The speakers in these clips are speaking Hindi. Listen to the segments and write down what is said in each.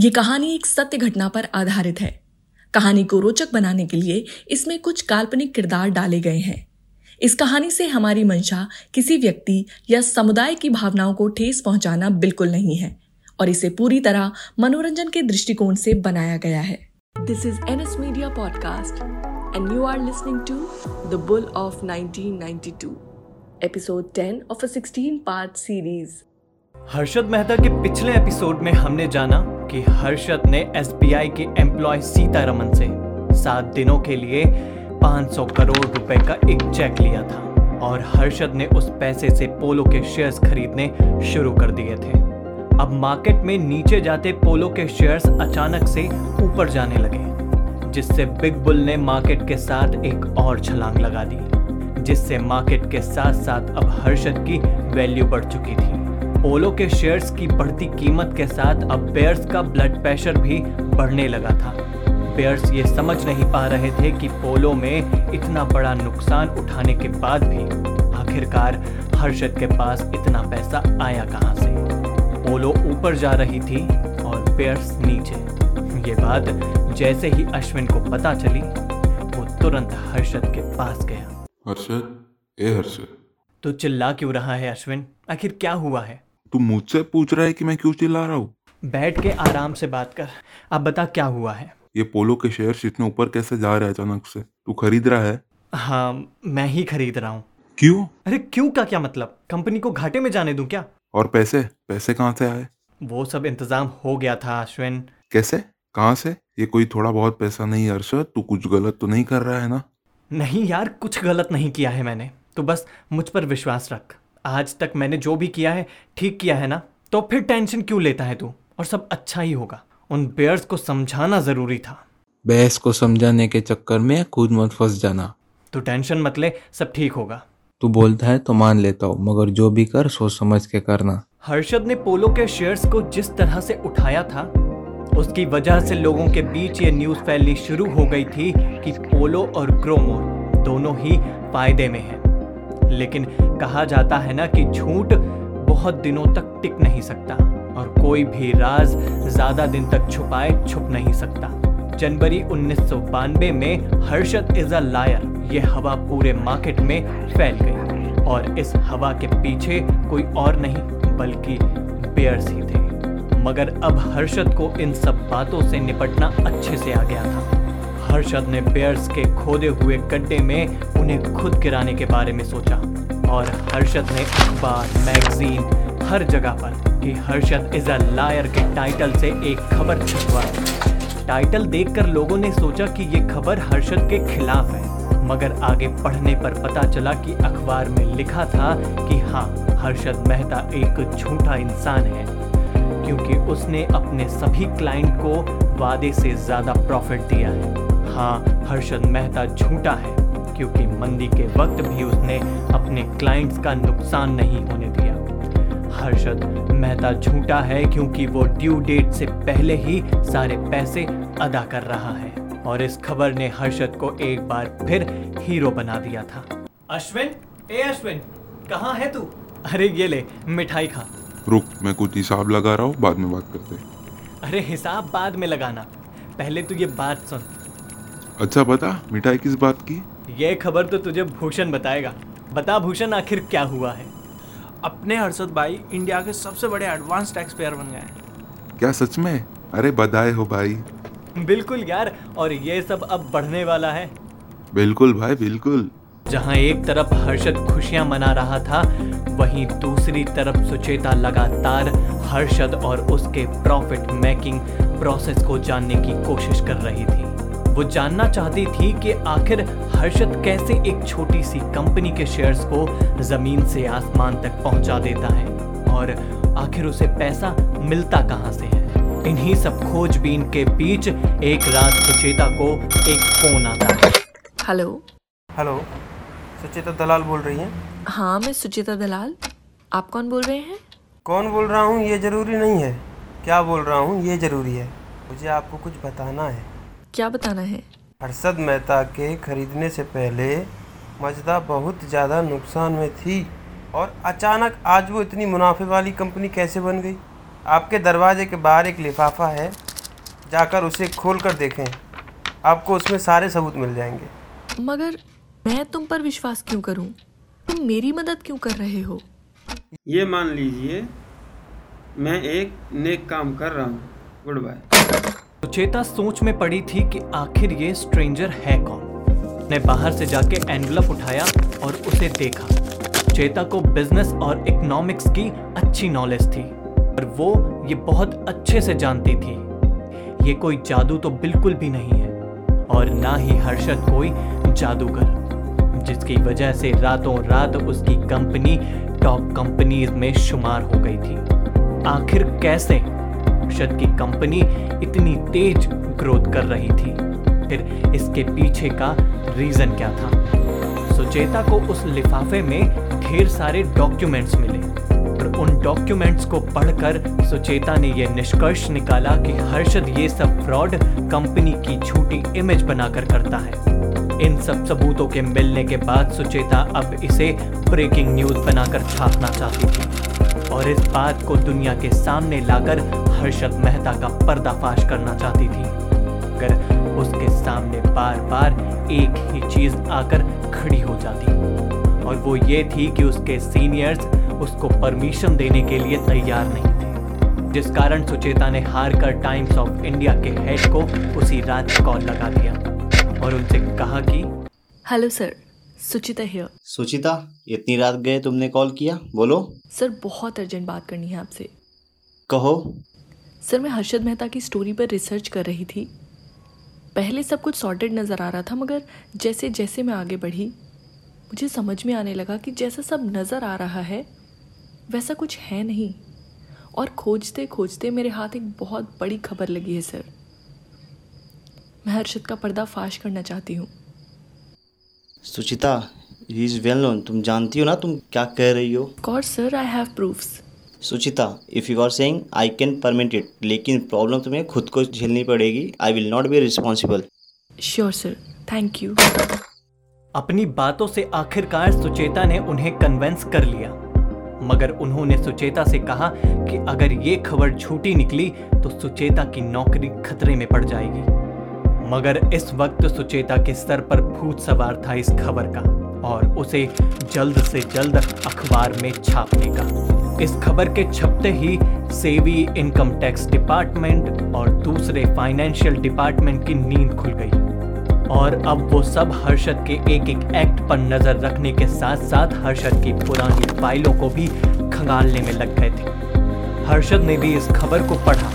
ये कहानी एक सत्य घटना पर आधारित है। कहानी को रोचक बनाने के लिए इसमें कुछ काल्पनिक किरदार डाले गए हैं। इस कहानी से हमारी मंशा किसी व्यक्ति या समुदाय की भावनाओं को ठेस पहुंचाना बिल्कुल नहीं है और इसे पूरी तरह मनोरंजन के दृष्टिकोण से बनाया गया है। This is an S media podcast and you are listening to the bull of 1992 episode 10 of a 16 part series Harshad Mehta के पिछले एपिसोड में हमने जाना कि हर्षद ने एसबीआई के एम्प्लॉय सीतारमन से सात दिनों के लिए 500 करोड़ रुपए का एक चेक लिया था और हर्षद ने उस पैसे से पोलो के शेयर्स खरीदने शुरू कर दिए थे। अब मार्केट में नीचे जाते पोलो के शेयर्स अचानक से ऊपर जाने लगे, जिससे बिग बुल ने मार्केट के साथ एक और छलांग लगा दी, जिससे मार्केट के साथ साथ अब हर्षद की वैल्यू बढ़ चुकी थी। पोलो के शेयर्स की बढ़ती कीमत के साथ अब बेयर्स का ब्लड प्रेशर भी बढ़ने लगा था। बेयर्स ये समझ नहीं पा रहे थे कि पोलो में इतना बड़ा नुकसान उठाने के बाद भी आखिरकार हर्षद के पास इतना पैसा आया कहाँ से? पोलो ऊपर जा रही थी और बेयर्स नीचे। ये बात जैसे ही अश्विन को पता चली वो तुरंत हर्षद के पास गया। हर्षद ए हर्षद। तो चिल्ला क्यों रहा है अश्विन? आखिर क्या हुआ है? तू मुझसे पूछ रहा है कि मैं क्यों चिल्ला रहा हूँ? बैठ के आराम से बात कर। अब बता क्या हुआ है? ये पोलो के शेयर इतने ऊपर कैसे जा रहे हैं अचानक से? तू खरीद रहा है? हाँ मैं ही खरीद रहा हूँ। क्यों? अरे क्यों का क्या मतलब? कंपनी को घाटे में जाने दूँ क्या? और पैसे? पैसे कहाँ से आए? वो सब इंतज़ाम हो गया था अश्विन। कैसे? कहाँ से? ये कोई थोड़ा बहुत पैसा नहीं है अरशद तू कुछ गलत तो नहीं कर रहा है ना? नहीं यार कुछ गलत नहीं किया है मैंने। तो बस मुझ पर विश्वास रख। आज तक मैंने जो भी किया है ठीक किया है ना? तो फिर टेंशन क्यों लेता है तू? और सब अच्छा ही होगा। उन बेयर्स को समझाना ज़रूरी था। बहस को समझाने के चक्कर में खुद मत फंस जाना। तू टेंशन मत ले सब ठीक होगा। तू बोलता है तो मान लेता हूँ मगर जो भी कर सोच समझ के करना। हर्षद ने पोलो के शेयर्स को जिस तरह से उठाया था उसकी वजह से लोगों के बीच ये न्यूज़ फैलनी शुरू हो गई थी कि पोलो और क्रोमो दोनों ही फ़ायदे में हैं। लेकिन कहा जाता है ना कि झूठ बहुत दिनों तक टिक नहीं सकता और कोई भी राज ज़्यादा दिन तक छुपाए, छुप नहीं सकता। जनवरी उन्नीस सौ बानवे में हर्षद इज़ अ लायर। ये हवा पूरे मार्केट में फैल गई और इस हवा के पीछे कोई और नहीं, बल्कि बेयर्स ही थे। मगर अब हर्षद को इन सब बातों से निपटना अच्छे से आ गया था। हर्षद ने बेयर्स के खोदे हुए गड्ढे में उन्हें खुद गिराने के बारे में सोचा। और हर्षद ने अखबार मैगजीन हर जगह पर कि हर्षद इज़ अ लायर के टाइटल से एक खबर छपवाई टाइटल देखकर लोगों ने सोचा कि ये खबर हर्षद के खिलाफ है, मगर आगे पढ़ने पर पता चला कि अखबार में लिखा था कि हाँ हर्षद मेहता एक झूठा इंसान है। क्योंकि उसने अपने सभी क्लाइंट को वादे से ज़्यादा प्रॉफिट दिया है। हाँ हर्षद मेहता झूठा है, क्योंकि मंदी के वक्त भी उसने अपने क्लाइंट्स का नुकसान नहीं होने दिया। हर्षद मेहता झूठा है क्योंकि वो ड्यू डेट से पहले ही सारे पैसे अदा कर रहा है। और इस खबर ने हर्षद को एक बार फिर हीरो बना दिया था। अश्विन, ए अश्विन, कहाँ है तू? अरे ये ले, मिठाई खा। रुक मैं कुछ हिसाब लगा रहा हूँ बाद में बात करते हैं। अरे हिसाब बाद में लगाना। पहले तू ये बात सुन। अच्छा बता मिठाई किस बात की? ये खबर तो तुझे भूषण बताएगा। बता भूषण आखिर क्या हुआ है? अपने हर्षद भाई इंडिया के सबसे बड़े एडवांस टैक्स पेयर बन गए क्या सच में? अरे बधाई हो भाई। बिल्कुल यार और ये सब अब बढ़ने वाला है। बिल्कुल भाई बिल्कुल। जहाँ एक तरफ़ हर्षद खुशियाँ मना रहा था वहीं दूसरी तरफ़ सुचेता लगातार हर्षद और उसके प्रॉफिट मेकिंग प्रोसेस को जानने की कोशिश कर रही थी। वो जानना चाहती थी कि आखिर हर्षद कैसे एक छोटी सी कंपनी के शेयर्स को ज़मीन से आसमान तक पहुँचा देता है और आखिर उसे पैसा मिलता कहाँ से है। इन्हीं सब खोजबीन के बीच एक रात सुचेता को एक फ़ोन आता है। हेलो। हेलो। सुचेता दलाल बोल रही हैं। हाँ मैं सुचिता दलाल। आप कौन बोल रहे हैं? कौन बोल रहा हूँ? ये ज़रूरी नहीं है। क्या बोल रहा हूँ? ये ज़रूरी है। मुझे आपको कुछ बताना है। क्या बताना है? हर्षद मेहता के खरीदने से पहले मजदा बहुत ज़्यादा नुकसान में थी और अचानक आज वो इतनी मुनाफे वाली कंपनी कैसे बन गई? आपके दरवाजे के बाहर एक लिफाफा है। जाकर उसे खोल कर देखें। आपको उसमें सारे सबूत मिल जाएँगे। मगर मैं तुम पर विश्वास क्यों करूँ? तुम मेरी मदद क्यों कर रहे हो? ये मान लीजिए मैं एक नेक काम कर रहा हूँ। गुड बाय सुचेता सोच में पड़ी थी कि आखिर ये स्ट्रेंजर है कौन? ने बाहर से जाके एनवलप उठाया और उसे देखा। चेता को बिज़नेस और इकोनॉमिक्स की अच्छी नॉलेज थी और वो ये बहुत अच्छे से जानती थी। ये कोई जादू तो बिल्कुल भी नहीं है और ना ही हर्षद कोई जादूगर। जिसकी वजह से रातों रात उसकी कंपनी टॉप कंपनीज़ में शुमार हो गई थी। आखिर कैसे हर्षद की कंपनी इतनी तेज ग्रोथ कर रही थी? फिर इसके पीछे का रीजन क्या था? सुचेता को उस लिफाफे में ढेर सारे डॉक्यूमेंट्स मिले। और उन डॉक्यूमेंट्स को पढ़कर सुचेता ने यह निष्कर्ष निकाला कि हर्षद ये सब फ्रॉड कंपनी की झूठी इमेज बनाकर करता है। इन सब सबूतों के मिलने के बाद सुचेता अब इसे ब्रेकिंग न्यूज़ बनाकर छापना चाहती थी। और इस बात को दुनिया के सामने लाकर हर्षद मेहता का पर्दाफाश करना चाहती थी। अगर उसके सामने बार बार एक ही चीज़ आकर खड़ी हो जाती। और वो ये थी कि उसके सीनियर्स उसको परमिशन देने के लिए तैयार नहीं थे। जिस कारण सुचेता ने हार कर टाइम्स ऑफ़ इंडिया के हेड को उसी रात कॉल लगा दिया। और उनसे कहा कि hello sir Sucheta here Sucheta इतनी रात गए तुमने कॉल किया? बोलो। सर बहुत अर्जेंट बात करनी है आपसे। कहो। सर मैं हर्षद मेहता की स्टोरी पर रिसर्च कर रही थी। पहले सब कुछ सॉर्टेड नज़र आ रहा था मगर जैसे जैसे मैं आगे बढ़ी मुझे समझ में आने लगा कि जैसा सब नज़र आ रहा है वैसा कुछ है नहीं। और खोजते खोजते मेरे हाथ एक बहुत बड़ी खबर लगी है सर मैं हर्षद का पर्दा फाश करना चाहती हूँ। Sucheta he is well known तुम जानती हो ना तुम क्या कह रही हो? Course sir I have proofs Sucheta if you are saying I can permit it लेकिन प्रॉब्लम तुम्हें खुद को झेलनी पड़ेगी। I will not be responsible sure sir thank you अपनी बातों से आखिरकार सुचेता ने उन्हें कन्वेंस कर लिया। मगर उन्होंने सुचेता से कहा कि अगर ये खबर झूठी निकली तो सुचेता की नौकरी खतरे में पड़ जाएगी। मगर इस वक्त सुचेता के सर पर भूत सवार था इस खबर का और उसे जल्द से जल्द अखबार में छापने का। इस खबर के छपते ही सेवी इनकम टैक्स डिपार्टमेंट और दूसरे फाइनेंशियल डिपार्टमेंट की नींद खुल गई। और अब वो सब हर्षद के एक एक एक्ट पर नज़र रखने के साथ साथ हर्षद की पुरानी फाइलों को भी खंगालने में लग गए थे। हर्षद ने भी इस खबर को पढ़ा,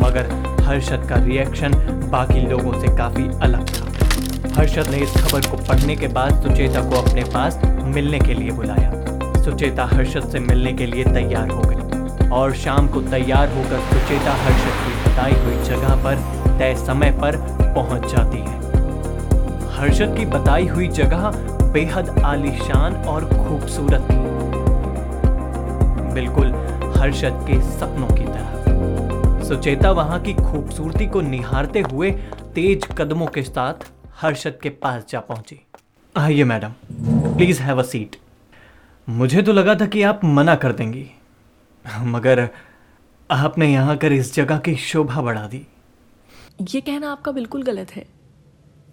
मगर हर्षद का रिएक्शन बाकी लोगों से काफ़ी अलग था। हर्षद ने इस खबर को पढ़ने के बाद सुचेता को अपने पास मिलने के लिए बुलाया। सुचेता हर्षद से मिलने के लिए तैयार हो गई और शाम को तैयार होकर सुचेता हर्षद की बताई हुई जगह पर तय समय पर पहुँच जाती है। हर्षद की बताई हुई जगह बेहद आलीशान और खूबसूरत थी। बिल्कुल हर्षद के सपनों की तरह। सुचेता वहाँ की खूबसूरती को निहारते हुए तेज कदमों के साथ हर्षद के पास जा पहुँची। आइए madam please have a seat मुझे तो लगा था कि आप मना कर देंगी मगर आपने यहाँ कर इस जगह की शोभा बढ़ा दी। ये कहना आपका बिल्कुल गलत है।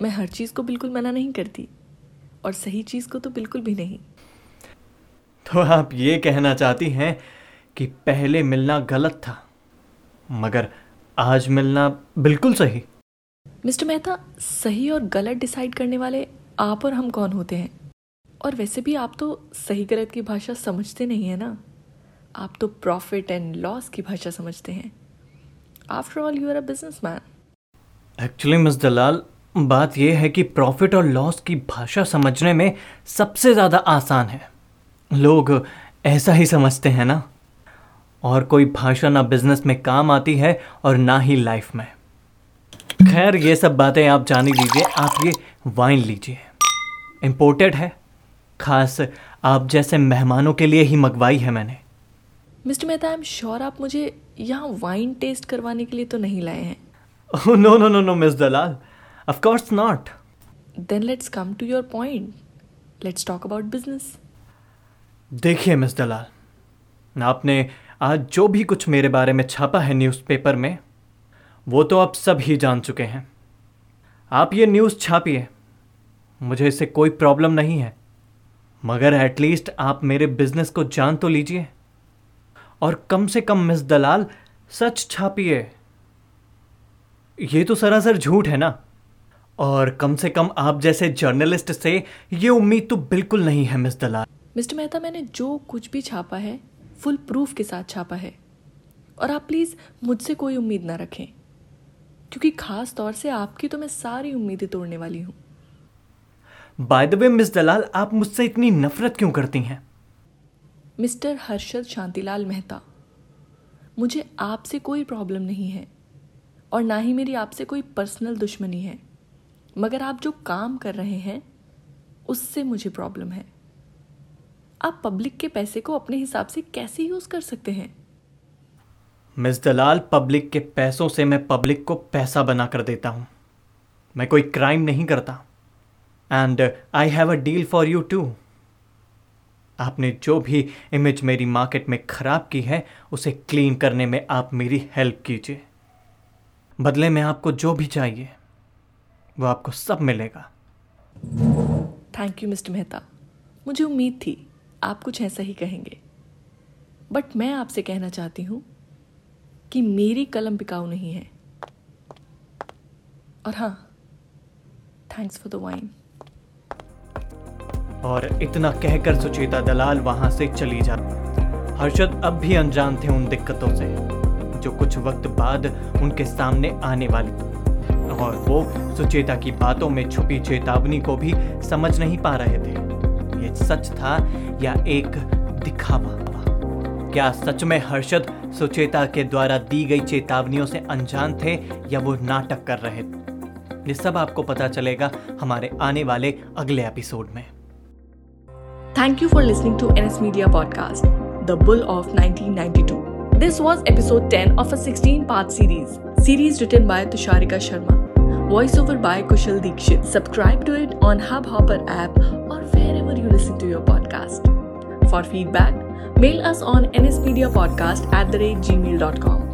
मैं हर चीज़ को बिल्कुल मना नहीं करती और सही चीज़ को तो बिल्कुल भी नहीं। तो आप ये कहना चाहती हैं कि पहले मिलना गलत था। मगर आज मिलना बिल्कुल सही। मिस्टर मेहता सही और गलत डिसाइड करने वाले आप और हम कौन होते हैं? और वैसे भी आप तो सही गलत की भाषा समझते नहीं है ना? आप तो प्रॉफिट एंड लॉस की भाषा समझते हैं। After all you are a business man actually miss Dalal बात यह है कि प्रॉफिट और लॉस की भाषा समझने में सबसे ज़्यादा आसान है। लोग ऐसा ही समझते हैं ना? और कोई भाषा ना बिज़नेस में काम आती है और ना ही लाइफ में। खैर ये सब बातें आप जान ही लीजिए आप ये वाइन लीजिए। इम्पोर्टेड है। खास आप जैसे मेहमानों के लिए ही मंगवाई है मैंने। Mister Mehta I am sure आप मुझे यहाँ वाइन टेस्ट करवाने के लिए तो नहीं लाए हैं। No no no no miss Dalal of course not then let's come to your point let's talk about business देखिए मिस दलाल आपने आज जो भी कुछ मेरे बारे में छापा है न्यूज़पेपर में, वो तो आप सब ही जान चुके हैं। आप ये न्यूज़ छापिए। मुझे इससे कोई प्रॉब्लम नहीं है। मगर एटलीस्ट आप मेरे बिज़नेस को जान तो लीजिए। और कम से कम मिस दलाल, सच छापिए। ये तो सरासर झूठ है ना? और कम से कम आप जैसे जर्नलिस्ट से ये उम्मीद तो बिल्कुल नहीं है मिस दलाल। मिस्टर मेहता, मैंने जो कुछ भी छापा है फुल प्रूफ के साथ छापा है। और आप प्लीज़ मुझसे कोई उम्मीद ना रखें क्योंकि खास तौर से आपकी तो मैं सारी उम्मीदें तोड़ने वाली हूँ। By the way miss Dalal आप मुझसे इतनी नफरत क्यों करती हैं? मिस्टर हर्षद शांतिलाल मेहता मुझे आपसे कोई प्रॉब्लम नहीं है और ना ही मेरी आपसे कोई पर्सनल दुश्मनी है मगर आप जो काम कर रहे हैं उससे मुझे प्रॉब्लम है। आप पब्लिक के पैसे को अपने हिसाब से कैसे यूज़ कर सकते हैं? मिस दलाल पब्लिक के पैसों से मैं पब्लिक को पैसा बना कर देता हूँ। मैं कोई क्राइम नहीं करता। And I have a deal for you too आपने जो भी इमेज मेरी मार्केट में खराब की है उसे क्लीन करने में आप मेरी हेल्प कीजिए। बदले में आपको जो भी चाहिए वो आपको सब मिलेगा। थैंक यू मिस्टर मेहता मुझे उम्मीद थी आप कुछ ऐसा ही कहेंगे। बट मैं आपसे कहना चाहती हूँ कि मेरी कलम बिकाऊ नहीं है। और हाँ थैंक्स फॉर द वाइन और इतना कहकर सुचेता दलाल वहाँ से चली जाती हर्षद अब भी अनजान थे उन दिक्कतों से, जो कुछ वक्त बाद उनके सामने आने वाली। और वो सुचेता की बातों में छुपी चेतावनी को भी समझ नहीं पा रहे थे। सच था या एक दिखावा क्या सच में हर्षद सुचेता के द्वारा दी गई चेतावनियों से अनजान थे या वो नाटक कर रहे ये सब आपको पता चलेगा हमारे आने वाले अगले एपिसोड में। Thank you for listening podcast the bull of 1992 this was episode 10 of a part series series written by Tusharika Sharma Voiceover by Kushal Dikshit. Subscribe to it on Hubhopper app or wherever you listen to your podcast. For feedback, mail us on nsmediapodcast at the rate gmail.com.